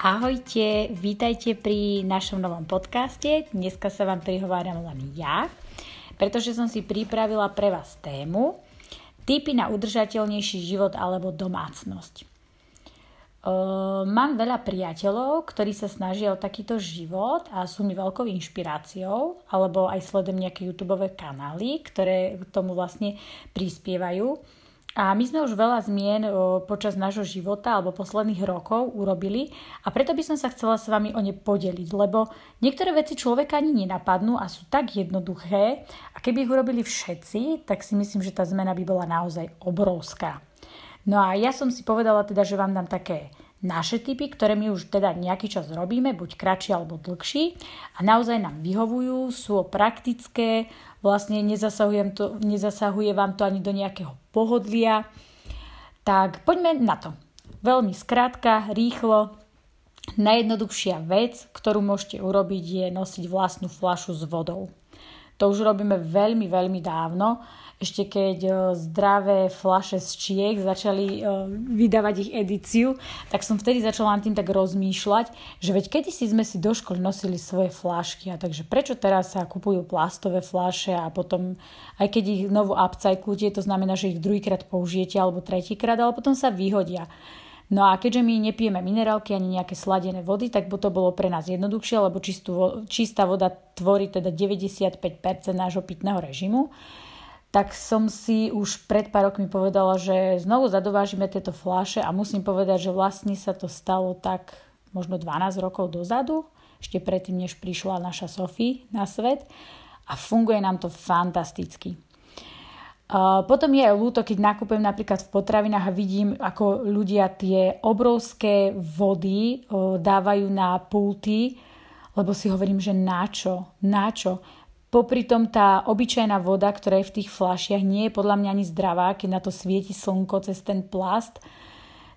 Ahojte, vítajte pri našom novom podcaste. Dneska sa vám prihováram len ja, pretože som si pripravila pre vás tému Typy na udržateľnejší život alebo domácnosť. Mám veľa priateľov, ktorí sa snažia o takýto život a sú mi veľkou inšpiráciou, alebo aj sledujem nejaké YouTube kanály, ktoré k tomu vlastne prispievajú. A my sme už veľa zmien počas nášho života alebo posledných rokov urobili a preto by som sa chcela s vami o ne podeliť, lebo niektoré veci človeka ani nenapadnú a sú tak jednoduché a keby ich urobili všetci, tak si myslím, že tá zmena by bola naozaj obrovská. No a ja som si povedala teda, že vám dám také naše typy, ktoré my už teda nejaký čas robíme, buď kratší alebo dlhší a naozaj nám vyhovujú, sú praktické, vlastne nezasahujem to, nezasahuje vám to ani do nejakého pohodlia. Tak poďme na to. Veľmi skrátka, rýchlo. Najjednoduchšia vec, ktorú môžete urobiť, je nosiť vlastnú flašu s vodou. To už robíme veľmi, veľmi dávno ešte keď e, zdravé flaše z Čiech začali e, vydávať ich edíciu, tak som vtedy začala nad tým tak rozmýšľať, že veď kedysi sme si do školy nosili svoje flašky a takže prečo teraz sa kupujú plastové flaše a potom aj keď ich znovu upcyklujete, to znamená, že ich druhýkrát použijete alebo tretíkrát, ale potom sa vyhodia. No a keďže my nepijeme minerálky ani nejaké sladené vody, tak to bolo pre nás jednoduchšie, lebo čistú, čistá voda tvorí teda 95% nášho pitného režimu tak som si už pred pár rokmi povedala, že znovu zadovážime tieto fláše a musím povedať, že vlastne sa to stalo tak možno 12 rokov dozadu, ešte predtým, než prišla naša Sofie na svet a funguje nám to fantasticky. Potom je aj ľúto, keď nakupujem napríklad v potravinách a vidím, ako ľudia tie obrovské vody dávajú na pulty, lebo si hovorím, že načo, načo. Popri tom tá obyčajná voda, ktorá je v tých fľašiach, nie je podľa mňa ani zdravá, keď na to svieti slnko cez ten plast.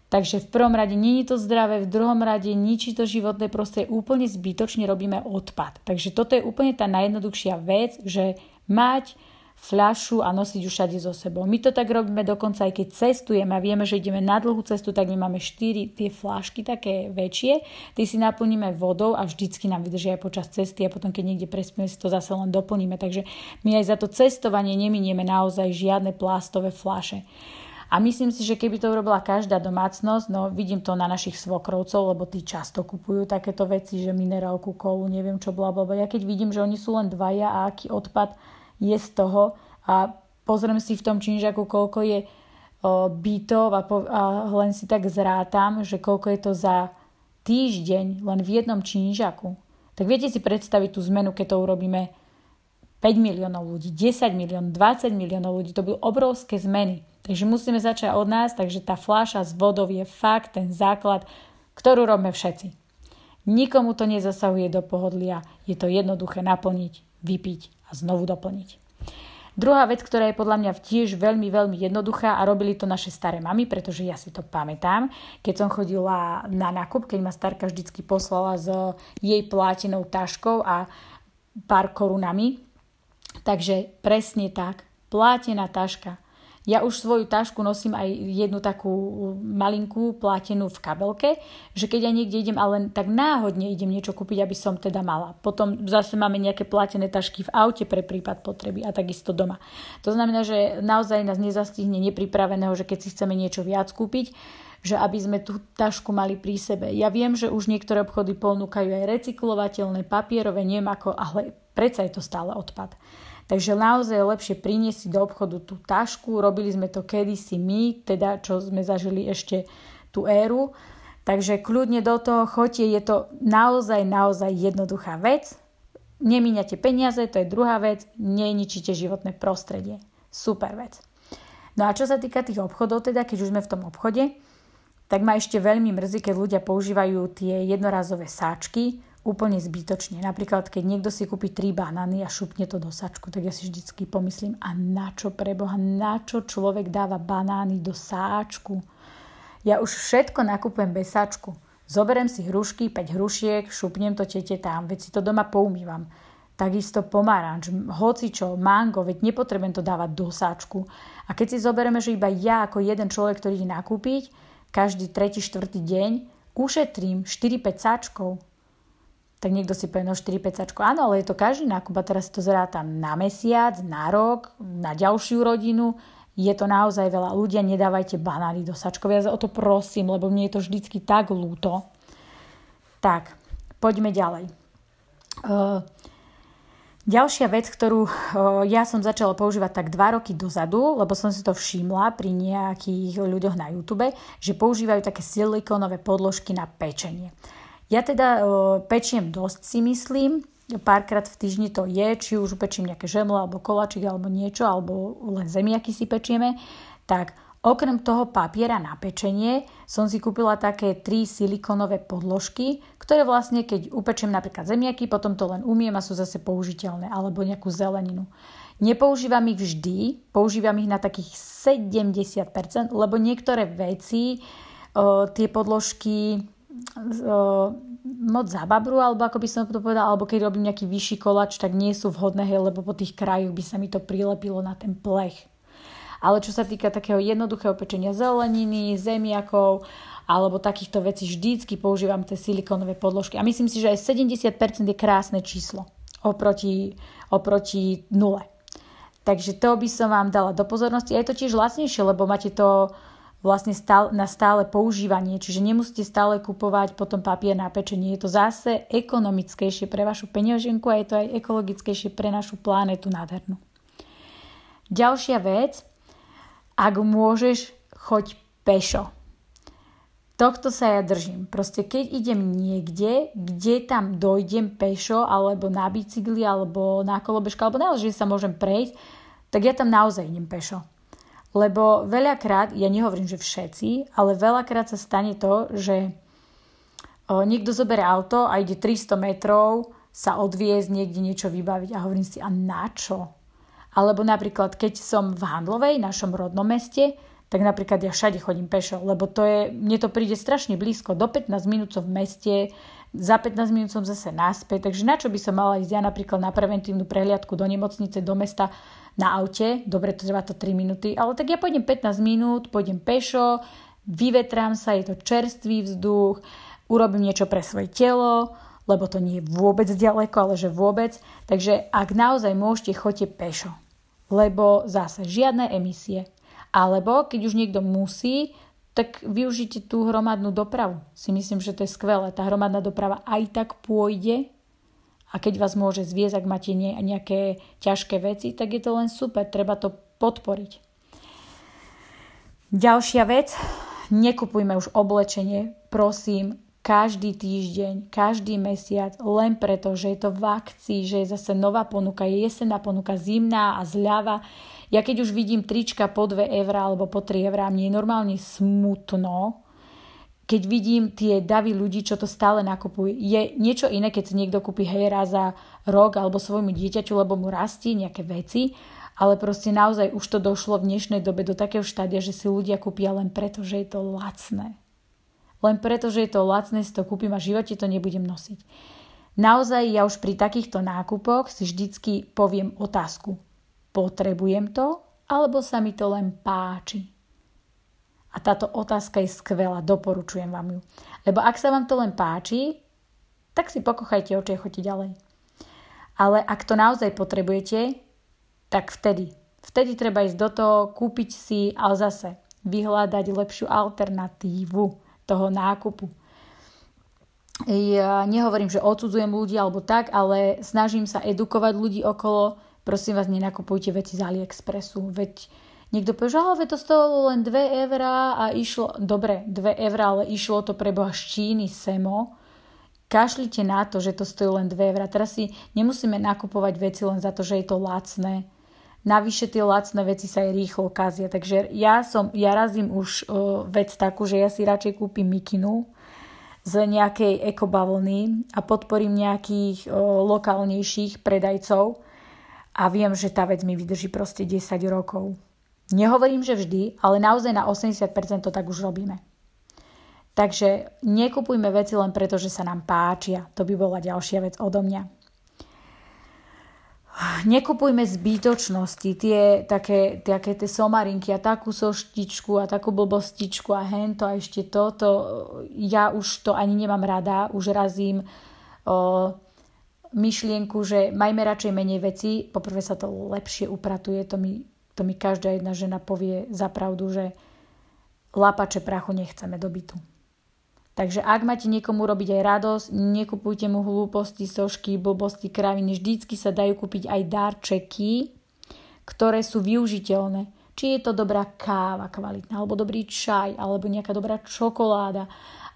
Takže v prvom rade nie je to zdravé, v druhom rade ničí to životné prostredie, úplne zbytočne robíme odpad. Takže toto je úplne tá najjednoduchšia vec, že mať fľašu a nosiť ju všade so sebou. My to tak robíme dokonca aj keď cestujeme a vieme, že ideme na dlhú cestu, tak my máme 4 tie fľašky také väčšie, tie si naplníme vodou a vždycky nám vydržia aj počas cesty a potom keď niekde prespíme si to zase len doplníme. Takže my aj za to cestovanie neminieme naozaj žiadne plastové fľaše. A myslím si, že keby to urobila každá domácnosť, no vidím to na našich svokrovcov, lebo tí často kupujú takéto veci, že minerálku, kolu, neviem čo, bla, bla, bla. Ja keď vidím, že oni sú len dvaja a aký odpad je z toho a pozriem si v tom činžaku, koľko je bytov a, po, a len si tak zrátam, že koľko je to za týždeň len v jednom činžaku. Tak viete si predstaviť tú zmenu, keď to urobíme 5 miliónov ľudí, 10 miliónov, 20 miliónov ľudí. To budú obrovské zmeny. Takže musíme začať od nás, takže tá fľaša s vodou je fakt ten základ, ktorú robíme všetci. Nikomu to nezasahuje do pohodlia, je to jednoduché naplniť, vypiť a znovu doplniť. Druhá vec, ktorá je podľa mňa tiež veľmi, veľmi jednoduchá a robili to naše staré mamy, pretože ja si to pamätám, keď som chodila na nákup, keď ma starka vždycky poslala s jej plátenou taškou a pár korunami. Takže presne tak, plátená taška, ja už svoju tašku nosím aj jednu takú malinkú plátenú v kabelke, že keď ja niekde idem, ale tak náhodne idem niečo kúpiť, aby som teda mala. Potom zase máme nejaké platené tašky v aute pre prípad potreby a takisto doma. To znamená, že naozaj nás nezastihne nepripraveného, že keď si chceme niečo viac kúpiť, že aby sme tú tašku mali pri sebe. Ja viem, že už niektoré obchody ponúkajú aj recyklovateľné, papierové, neviem ako, ale predsa je to stále odpad. Takže naozaj je lepšie priniesť do obchodu tú tašku. Robili sme to kedysi my, teda čo sme zažili ešte tú éru. Takže kľudne do toho choďte, je to naozaj, naozaj jednoduchá vec. Nemíňate peniaze, to je druhá vec, neničíte životné prostredie. Super vec. No a čo sa týka tých obchodov, teda keď už sme v tom obchode, tak ma ešte veľmi mrzí, keď ľudia používajú tie jednorazové sáčky, úplne zbytočne. Napríklad, keď niekto si kúpi tri banány a šupne to do sačku, tak ja si vždycky pomyslím, a na čo preboha, na čo človek dáva banány do sáčku? Ja už všetko nakupujem bez sáčku. Zoberiem si hrušky, 5 hrušiek, šupnem to tete tam, veď si to doma poumývam. Takisto pomaranč, hocičo, mango, veď nepotrebujem to dávať do sáčku. A keď si zoberieme, že iba ja ako jeden človek, ktorý ide nakúpiť, každý tretí, štvrtý deň, ušetrím 4-5 sáčkov, tak niekto si povie, no 4 pecačko, áno, ale je to každý nákup a teraz to zrátam na mesiac, na rok, na ďalšiu rodinu, je to naozaj veľa. Ľudia, nedávajte banány do sačkov, ja o to prosím, lebo mne je to vždycky tak lúto. Tak, poďme ďalej. Uh, Ďalšia vec, ktorú ja som začala používať tak dva roky dozadu, lebo som si to všimla pri nejakých ľuďoch na YouTube, že používajú také silikónové podložky na pečenie. Ja teda pečiem dosť si myslím, párkrát v týždni to je, či už upečím nejaké žemle alebo kolačik alebo niečo, alebo len zemiaky si pečieme, tak okrem toho papiera na pečenie som si kúpila také tri silikonové podložky, ktoré vlastne keď upečiem napríklad zemiaky, potom to len umiem a sú zase použiteľné, alebo nejakú zeleninu. Nepoužívam ich vždy, používam ich na takých 70%, lebo niektoré veci, o, tie podložky moc zababru, alebo ako by som to povedala, alebo keď robím nejaký vyšší kolač, tak nie sú vhodné, hej, lebo po tých krajoch by sa mi to prilepilo na ten plech. Ale čo sa týka takého jednoduchého pečenia zeleniny, zemiakov, alebo takýchto vecí vždycky používam tie silikónové podložky. A myslím si, že aj 70% je krásne číslo oproti, oproti nule. Takže to by som vám dala do pozornosti. A je to tiež lacnejšie, lebo máte to vlastne stále, na stále používanie, čiže nemusíte stále kupovať potom papier na pečenie. Je to zase ekonomickejšie pre vašu peňaženku a je to aj ekologickejšie pre našu planetu nádhernú. Ďalšia vec, ak môžeš, choď pešo. Tohto sa ja držím. Proste keď idem niekde, kde tam dojdem pešo, alebo na bicykli, alebo na kolobežka, alebo naozaj, že sa môžem prejsť, tak ja tam naozaj idem pešo. Lebo veľakrát, ja nehovorím, že všetci, ale veľakrát sa stane to, že niekto zoberie auto a ide 300 metrov sa odviezť, niekde niečo vybaviť a hovorím si, a na čo? Alebo napríklad, keď som v Handlovej, našom rodnom meste, tak napríklad ja všade chodím pešo, lebo to je, mne to príde strašne blízko. Do 15 minút som v meste, za 15 minút som zase naspäť, takže na čo by som mala ísť ja napríklad na preventívnu prehliadku do nemocnice, do mesta, na aute, dobre, to trvá to 3 minúty, ale tak ja pôjdem 15 minút, pôjdem pešo, vyvetrám sa, je to čerstvý vzduch, urobím niečo pre svoje telo, lebo to nie je vôbec ďaleko, ale že vôbec. Takže ak naozaj môžete, choďte pešo. Lebo zase žiadne emisie. Alebo keď už niekto musí, tak využite tú hromadnú dopravu. Si myslím, že to je skvelé. Tá hromadná doprava aj tak pôjde a keď vás môže zviezť, ak máte nejaké ťažké veci, tak je to len super, treba to podporiť. Ďalšia vec, nekupujme už oblečenie, prosím, každý týždeň, každý mesiac, len preto, že je to v akcii, že je zase nová ponuka, je jesenná ponuka, zimná a zľava. Ja keď už vidím trička po 2 eurá alebo po 3 eurá, mne je normálne smutno, keď vidím tie davy ľudí, čo to stále nakupujú, je niečo iné, keď si niekto kúpi hej raz za rok alebo svojmu dieťaťu, lebo mu rastie nejaké veci, ale proste naozaj už to došlo v dnešnej dobe do takého štádia, že si ľudia kúpia len preto, že je to lacné. Len preto, že je to lacné, si to kúpim a v živote to nebudem nosiť. Naozaj ja už pri takýchto nákupoch si vždycky poviem otázku. Potrebujem to, alebo sa mi to len páči? A táto otázka je skvelá, doporučujem vám ju. Lebo ak sa vám to len páči, tak si pokochajte oči a choďte ďalej. Ale ak to naozaj potrebujete, tak vtedy. Vtedy treba ísť do toho, kúpiť si, ale zase vyhľadať lepšiu alternatívu toho nákupu. Ja nehovorím, že odsudzujem ľudí alebo tak, ale snažím sa edukovať ľudí okolo. Prosím vás, nenakupujte veci z AliExpressu. Veď Niekto povie, že ale to stalo len 2 eurá a išlo, dobre, 2 eurá, ale išlo to pre Boha z Číny semo. Kašlite na to, že to stojí len 2 eurá. Teraz si nemusíme nakupovať veci len za to, že je to lacné. Navyše tie lacné veci sa aj rýchlo kazia. Takže ja som, ja razím už uh, vec takú, že ja si radšej kúpim mikinu z nejakej ekobavlny a podporím nejakých uh, lokálnejších predajcov a viem, že tá vec mi vydrží proste 10 rokov. Nehovorím, že vždy, ale naozaj na 80% to tak už robíme. Takže nekupujme veci len preto, že sa nám páčia. To by bola ďalšia vec odo mňa. nekupujme zbytočnosti, tie také, také tie somarinky a takú soštičku a takú blbostičku a hento a ešte toto. Ja už to ani nemám rada, už razím o, myšlienku, že majme radšej menej veci. Poprvé sa to lepšie upratuje, to mi, to mi každá jedna žena povie za pravdu, že lapače prachu nechceme do bytu. Takže ak máte niekomu robiť aj radosť, nekupujte mu hlúposti, sošky, blbosti, kraviny. Vždycky sa dajú kúpiť aj darčeky, ktoré sú využiteľné. Či je to dobrá káva kvalitná, alebo dobrý čaj, alebo nejaká dobrá čokoláda,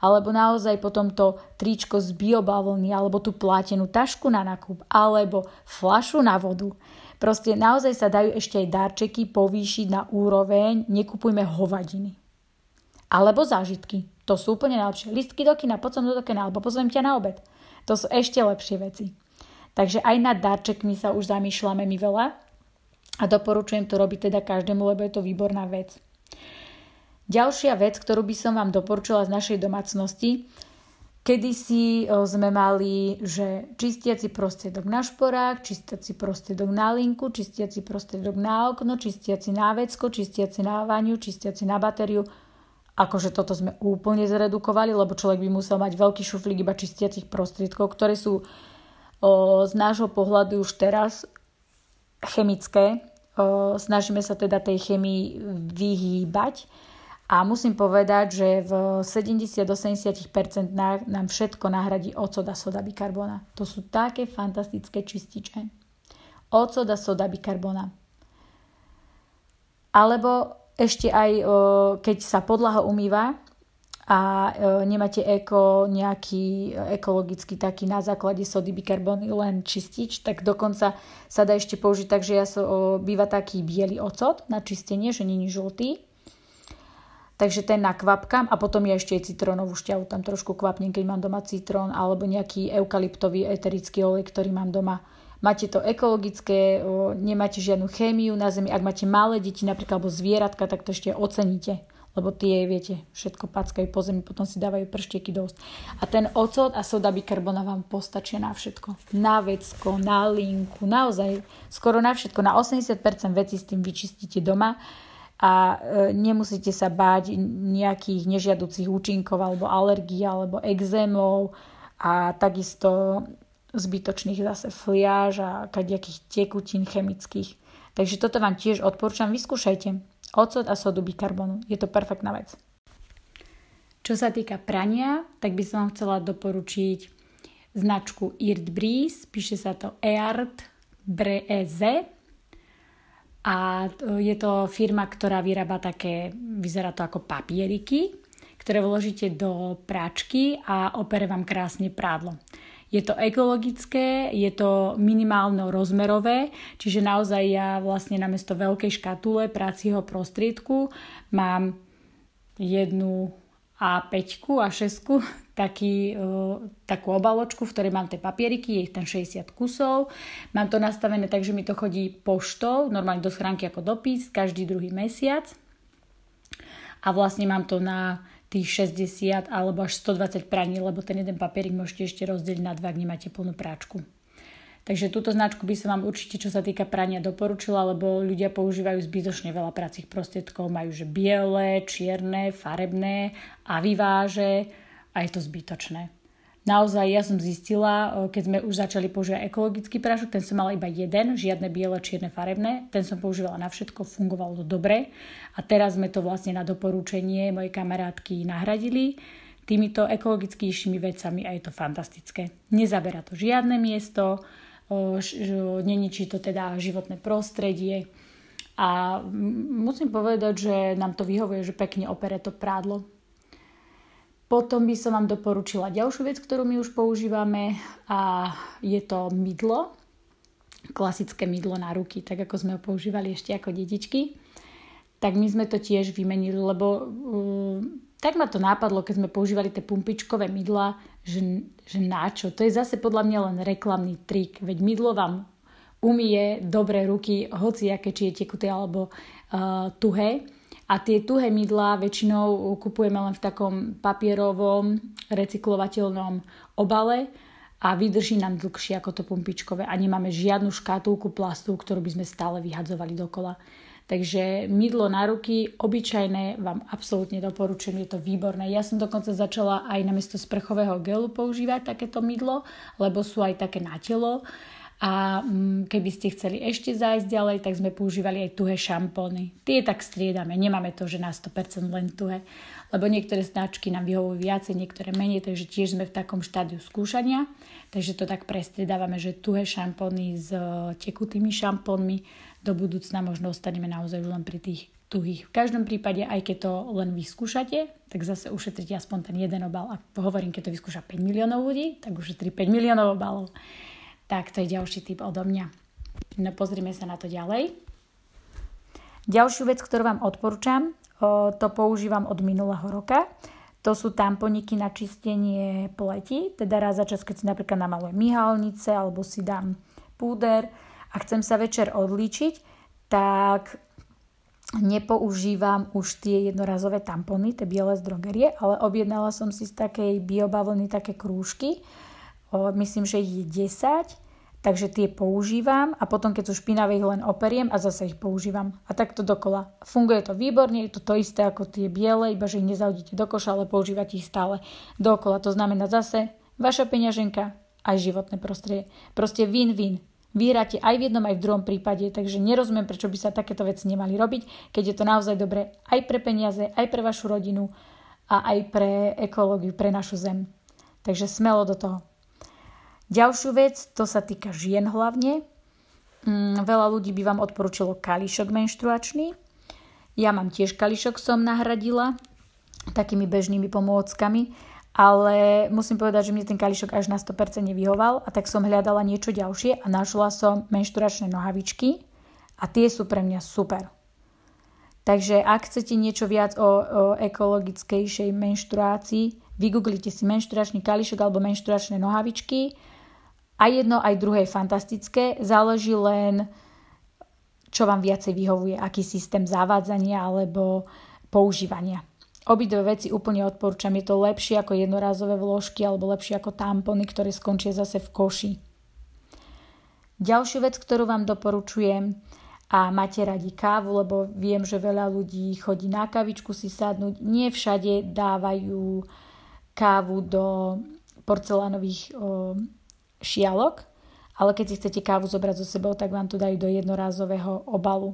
alebo naozaj potom to tričko z biobavlny, alebo tú plátenú tašku na nákup, alebo flašu na vodu. Proste naozaj sa dajú ešte aj darčeky povýšiť na úroveň, nekupujme hovadiny. Alebo zážitky. To sú úplne najlepšie. Listky do kina, poď som do kina, alebo pozvem ťa na obed. To sú ešte lepšie veci. Takže aj nad darčekmi sa už zamýšľame my veľa a doporučujem to robiť teda každému, lebo je to výborná vec. Ďalšia vec, ktorú by som vám doporučila z našej domácnosti, Kedysi sme mali, že čistiaci prostriedok na šporák, čistiaci prostriedok na linku, čistiaci prostriedok na okno, čistiaci na vecko, čistiaci na vaňu, čistiaci na batériu akože toto sme úplne zredukovali, lebo človek by musel mať veľký šuflík iba čistiacich prostriedkov, ktoré sú o, z nášho pohľadu už teraz chemické. O, snažíme sa teda tej chemii vyhýbať a musím povedať, že v 70-80% nám všetko nahradí ocot a soda bikarbona. To sú také fantastické čističe. Ocot a soda bikarbona. Alebo ešte aj keď sa podlaha umýva a nemáte eko, nejaký ekologický taký na základe sody bikarbony len čistič, tak dokonca sa dá ešte použiť tak, že ja so, býva taký biely ocot na čistenie, že není žltý. Takže ten nakvapkam a potom ja ešte aj citrónovú šťavu tam trošku kvapnem, keď mám doma citrón alebo nejaký eukalyptový eterický olej, ktorý mám doma máte to ekologické, nemáte žiadnu chémiu na zemi. Ak máte malé deti, napríklad alebo zvieratka, tak to ešte oceníte lebo tie, viete, všetko packajú po zemi, potom si dávajú prštieky do úst. A ten ocot a soda bikarbona vám postačia na všetko. Na vecko, na linku, naozaj skoro na všetko. Na 80% vecí s tým vyčistíte doma a e, nemusíte sa báť nejakých nežiaducich účinkov alebo alergií alebo exémov a takisto zbytočných zase fliaž a kadejakých tekutín chemických. Takže toto vám tiež odporúčam, vyskúšajte. Ocot a sodu bikarbonu. Je to perfektná vec. Čo sa týka prania, tak by som vám chcela doporučiť značku Irt Breeze, píše sa to Eart Breeze a je to firma, ktorá vyrába také, vyzerá to ako papieriky, ktoré vložíte do práčky a opere vám krásne prádlo. Je to ekologické, je to minimálno rozmerové, čiže naozaj ja vlastne namiesto veľkej škatule práciho prostriedku mám jednu A5 a 6 taký, takú obaločku, v ktorej mám tie papieriky, je ich tam 60 kusov. Mám to nastavené tak, že mi to chodí poštou, normálne do schránky ako dopis, každý druhý mesiac. A vlastne mám to na tých 60 alebo až 120 praní, lebo ten jeden papierik môžete ešte rozdeliť na dva, ak nemáte plnú práčku. Takže túto značku by som vám určite, čo sa týka prania, doporučila, lebo ľudia používajú zbytočne veľa pracích prostriedkov. Majú že biele, čierne, farebné a vyváže a je to zbytočné. Naozaj ja som zistila, keď sme už začali používať ekologický prášok, ten som mala iba jeden, žiadne biele, čierne, farebné. Ten som používala na všetko, fungovalo to dobre. A teraz sme to vlastne na doporučenie mojej kamarátky nahradili týmito ekologickými vecami a je to fantastické. Nezaberá to žiadne miesto, neničí to teda životné prostredie a musím povedať, že nám to vyhovuje, že pekne opere to prádlo potom by som vám doporučila ďalšiu vec, ktorú my už používame a je to mydlo. Klasické mydlo na ruky, tak ako sme ho používali ešte ako detičky. Tak my sme to tiež vymenili, lebo uh, tak ma to nápadlo, keď sme používali tie pumpičkové mydla, že, že na čo? To je zase podľa mňa len reklamný trik, veď mydlo vám umie dobré ruky, hoci aké, či je tekuté alebo uh, tuhé a tie tuhé mydlá väčšinou kupujeme len v takom papierovom recyklovateľnom obale a vydrží nám dlhšie ako to pumpičkové a nemáme žiadnu škatulku plastu, ktorú by sme stále vyhadzovali dokola. Takže mydlo na ruky, obyčajné, vám absolútne doporučujem, je to výborné. Ja som dokonca začala aj namiesto sprchového gelu používať takéto mydlo, lebo sú aj také na telo. A mm, keby ste chceli ešte zájsť ďalej, tak sme používali aj tuhé šampóny. Tie tak striedame, nemáme to, že na 100% len tuhé. Lebo niektoré značky nám vyhovujú viacej, niektoré menej, takže tiež sme v takom štádiu skúšania. Takže to tak prestriedávame, že tuhé šampóny s e, tekutými šampónmi do budúcna možno ostaneme naozaj len pri tých tuhých. V každom prípade, aj keď to len vyskúšate, tak zase ušetrite aspoň ten jeden obal. Ak hovorím, keď to vyskúša 5 miliónov ľudí, tak ušetrí 5 miliónov obalov. Tak to je ďalší typ odo mňa. No pozrime sa na to ďalej. Ďalšiu vec, ktorú vám odporúčam, to používam od minulého roka. To sú tamponiky na čistenie pleti, teda raz za čas, keď si napríklad namalujem myhalnice alebo si dám púder, a chcem sa večer odlíčiť, tak nepoužívam už tie jednorazové tampony, tie biele z drogerie, ale objednala som si z takej biobavlny také krúžky, o, myslím, že ich je 10, takže tie používam a potom, keď sú špinavé, ich len operiem a zase ich používam. A takto dokola. Funguje to výborne, je to to isté ako tie biele, iba že ich nezaudíte do koša, ale používate ich stále dokola. To znamená zase vaša peňaženka aj životné prostredie. Proste win-win. Vyhráte aj v jednom, aj v druhom prípade, takže nerozumiem, prečo by sa takéto veci nemali robiť, keď je to naozaj dobré aj pre peniaze, aj pre vašu rodinu a aj pre ekológiu, pre našu zem. Takže smelo do toho. Ďalšiu vec, to sa týka žien hlavne. Mm, veľa ľudí by vám odporúčilo kališok menštruačný. Ja mám tiež kališok, som nahradila takými bežnými pomôckami ale musím povedať, že mne ten kališok až na 100% nevyhoval a tak som hľadala niečo ďalšie a našla som menšturačné nohavičky a tie sú pre mňa super. Takže ak chcete niečo viac o, o ekologickejšej menštruácii, vygooglite si menšturačný kališok alebo menšturačné nohavičky. Aj jedno, aj druhé je fantastické. Záleží len, čo vám viacej vyhovuje, aký systém zavádzania alebo používania. Obidve veci úplne odporúčam. Je to lepšie ako jednorázové vložky alebo lepšie ako tampony, ktoré skončia zase v koši. Ďalšiu vec, ktorú vám doporučujem, a máte radi kávu, lebo viem, že veľa ľudí chodí na kavičku si sadnúť. Nie všade dávajú kávu do porcelánových šialok, ale keď si chcete kávu zobrať so sebou, tak vám to dajú do jednorázového obalu.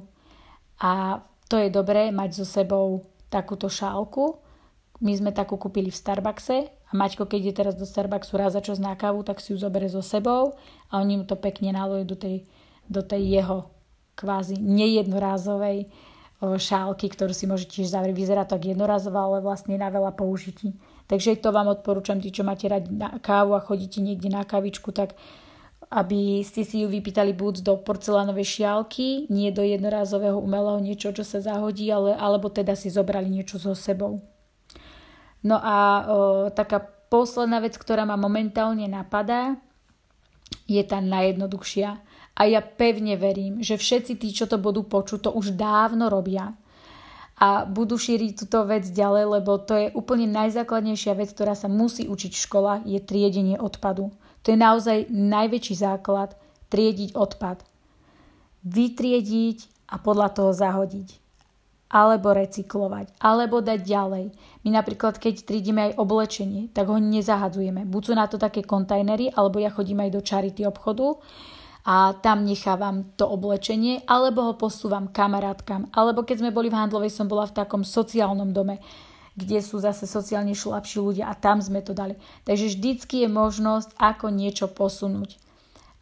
A to je dobré mať so sebou takúto šálku. My sme takú kúpili v Starbuckse a Maťko, keď ide teraz do Starbucksu raz za čas na kávu, tak si ju zoberie so sebou a oni mu to pekne nalojú do tej, do tej jeho kvázi nejednorázovej šálky, ktorú si môžete tiež zavrieť. Vyzerá tak jednorazová, ale vlastne na veľa použití. Takže to vám odporúčam, tí, čo máte radi na kávu a chodíte niekde na kavičku, tak aby ste si ju vypýtali buď do porcelánovej šialky, nie do jednorázového umelého niečo, čo sa zahodí, ale, alebo teda si zobrali niečo so sebou. No a o, taká posledná vec, ktorá ma momentálne napadá, je tá najjednoduchšia. A ja pevne verím, že všetci tí, čo to budú počuť, to už dávno robia. A budú šíriť túto vec ďalej, lebo to je úplne najzákladnejšia vec, ktorá sa musí učiť v školách, je triedenie odpadu. To je naozaj najväčší základ triediť odpad. Vytriediť a podľa toho zahodiť. Alebo recyklovať. Alebo dať ďalej. My napríklad, keď triedíme aj oblečenie, tak ho nezahadzujeme. Buď sú na to také kontajnery, alebo ja chodím aj do charity obchodu a tam nechávam to oblečenie, alebo ho posúvam kamarátkam. Alebo keď sme boli v Handlovej, som bola v takom sociálnom dome kde sú zase sociálne slabší ľudia a tam sme to dali. Takže vždycky je možnosť, ako niečo posunúť.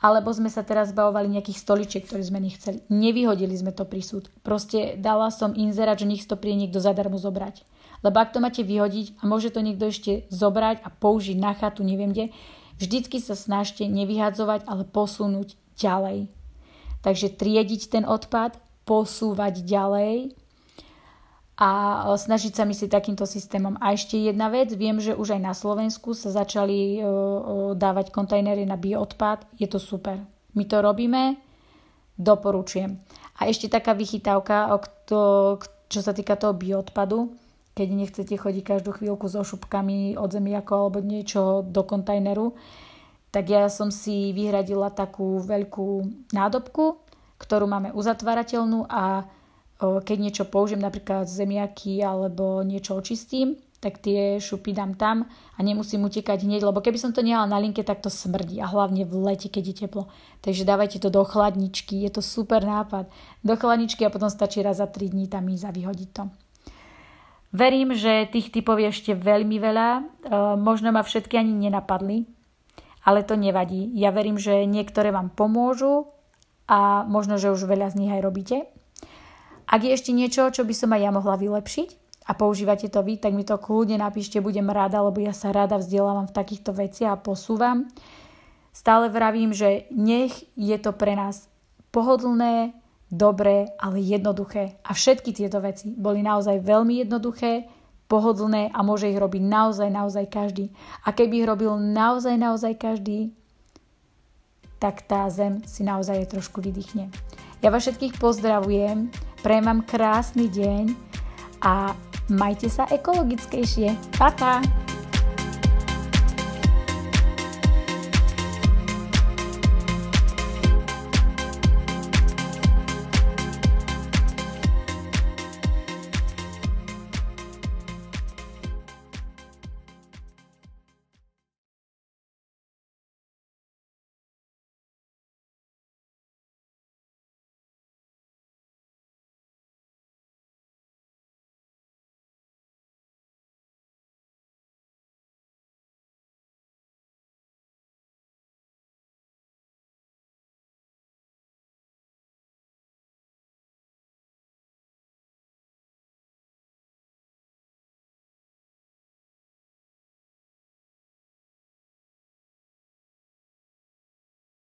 Alebo sme sa teraz zbavovali nejakých stoličiek, ktoré sme nechceli. Nevyhodili sme to pri. Proste dala som inzerát, že nech to príde niekto zadarmo zobrať. Lebo ak to máte vyhodiť a môže to niekto ešte zobrať a použiť na chatu, neviem kde, vždycky sa snažte nevyhadzovať, ale posunúť ďalej. Takže triediť ten odpad, posúvať ďalej a snažiť sa myslieť takýmto systémom. A ešte jedna vec, viem, že už aj na Slovensku sa začali dávať kontajnery na bioodpad. Je to super. My to robíme, doporučujem. A ešte taká vychytávka, čo sa týka toho bioodpadu, keď nechcete chodiť každú chvíľku so šupkami od zemiakov alebo niečo do kontajneru, tak ja som si vyhradila takú veľkú nádobku, ktorú máme uzatvárateľnú a keď niečo použijem, napríklad zemiaky alebo niečo očistím, tak tie šupy dám tam a nemusím utekať hneď, lebo keby som to nehala na linke, tak to smrdí a hlavne v lete, keď je teplo. Takže dávajte to do chladničky, je to super nápad. Do chladničky a potom stačí raz za 3 dní tam ísť a vyhodiť to. Verím, že tých typov je ešte veľmi veľa, e, možno ma všetky ani nenapadli, ale to nevadí. Ja verím, že niektoré vám pomôžu a možno, že už veľa z nich aj robíte. Ak je ešte niečo, čo by som aj ja mohla vylepšiť, a používate to vy, tak mi to kľudne napíšte, budem rada, lebo ja sa rada vzdelávam v takýchto veciach a posúvam. Stále vravím, že nech je to pre nás pohodlné, dobré, ale jednoduché. A všetky tieto veci boli naozaj veľmi jednoduché, pohodlné a môže ich robiť naozaj, naozaj každý. A keby ich robil naozaj, naozaj každý, tak tá zem si naozaj trošku vydýchne. Ja vás všetkých pozdravujem, prajem vám krásny deň a Majte sa ekologickejšie. Pa, pa!